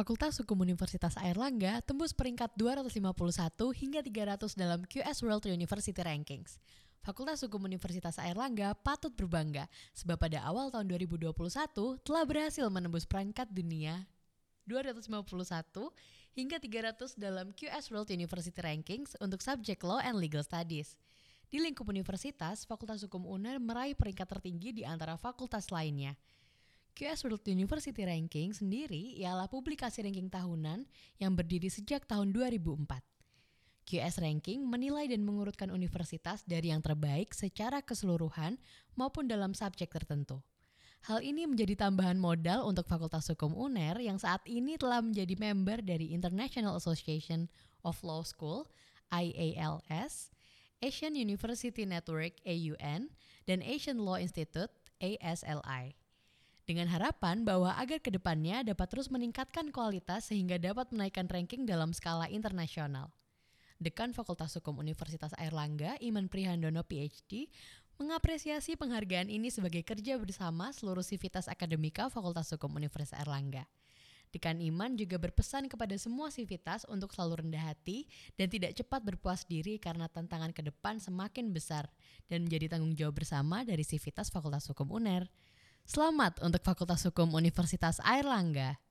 Fakultas Hukum Universitas Airlangga tembus peringkat 251 hingga 300 dalam QS World University Rankings. Fakultas Hukum Universitas Airlangga patut berbangga sebab pada awal tahun 2021 telah berhasil menembus peringkat dunia 251 hingga 300 dalam QS World University Rankings untuk subjek Law and Legal Studies. Di lingkup universitas, Fakultas Hukum UNER meraih peringkat tertinggi di antara fakultas lainnya. QS World University Ranking sendiri ialah publikasi ranking tahunan yang berdiri sejak tahun 2004. QS Ranking menilai dan mengurutkan universitas dari yang terbaik secara keseluruhan maupun dalam subjek tertentu. Hal ini menjadi tambahan modal untuk Fakultas Hukum UNER yang saat ini telah menjadi member dari International Association of Law School IALS, Asian University Network AUN, dan Asian Law Institute ASLI dengan harapan bahwa agar ke depannya dapat terus meningkatkan kualitas sehingga dapat menaikkan ranking dalam skala internasional. Dekan Fakultas Hukum Universitas Airlangga, Iman Prihandono PhD, mengapresiasi penghargaan ini sebagai kerja bersama seluruh sivitas akademika Fakultas Hukum Universitas Airlangga. Dekan Iman juga berpesan kepada semua sivitas untuk selalu rendah hati dan tidak cepat berpuas diri karena tantangan ke depan semakin besar dan menjadi tanggung jawab bersama dari sivitas Fakultas Hukum UNER. Selamat untuk Fakultas Hukum Universitas Airlangga.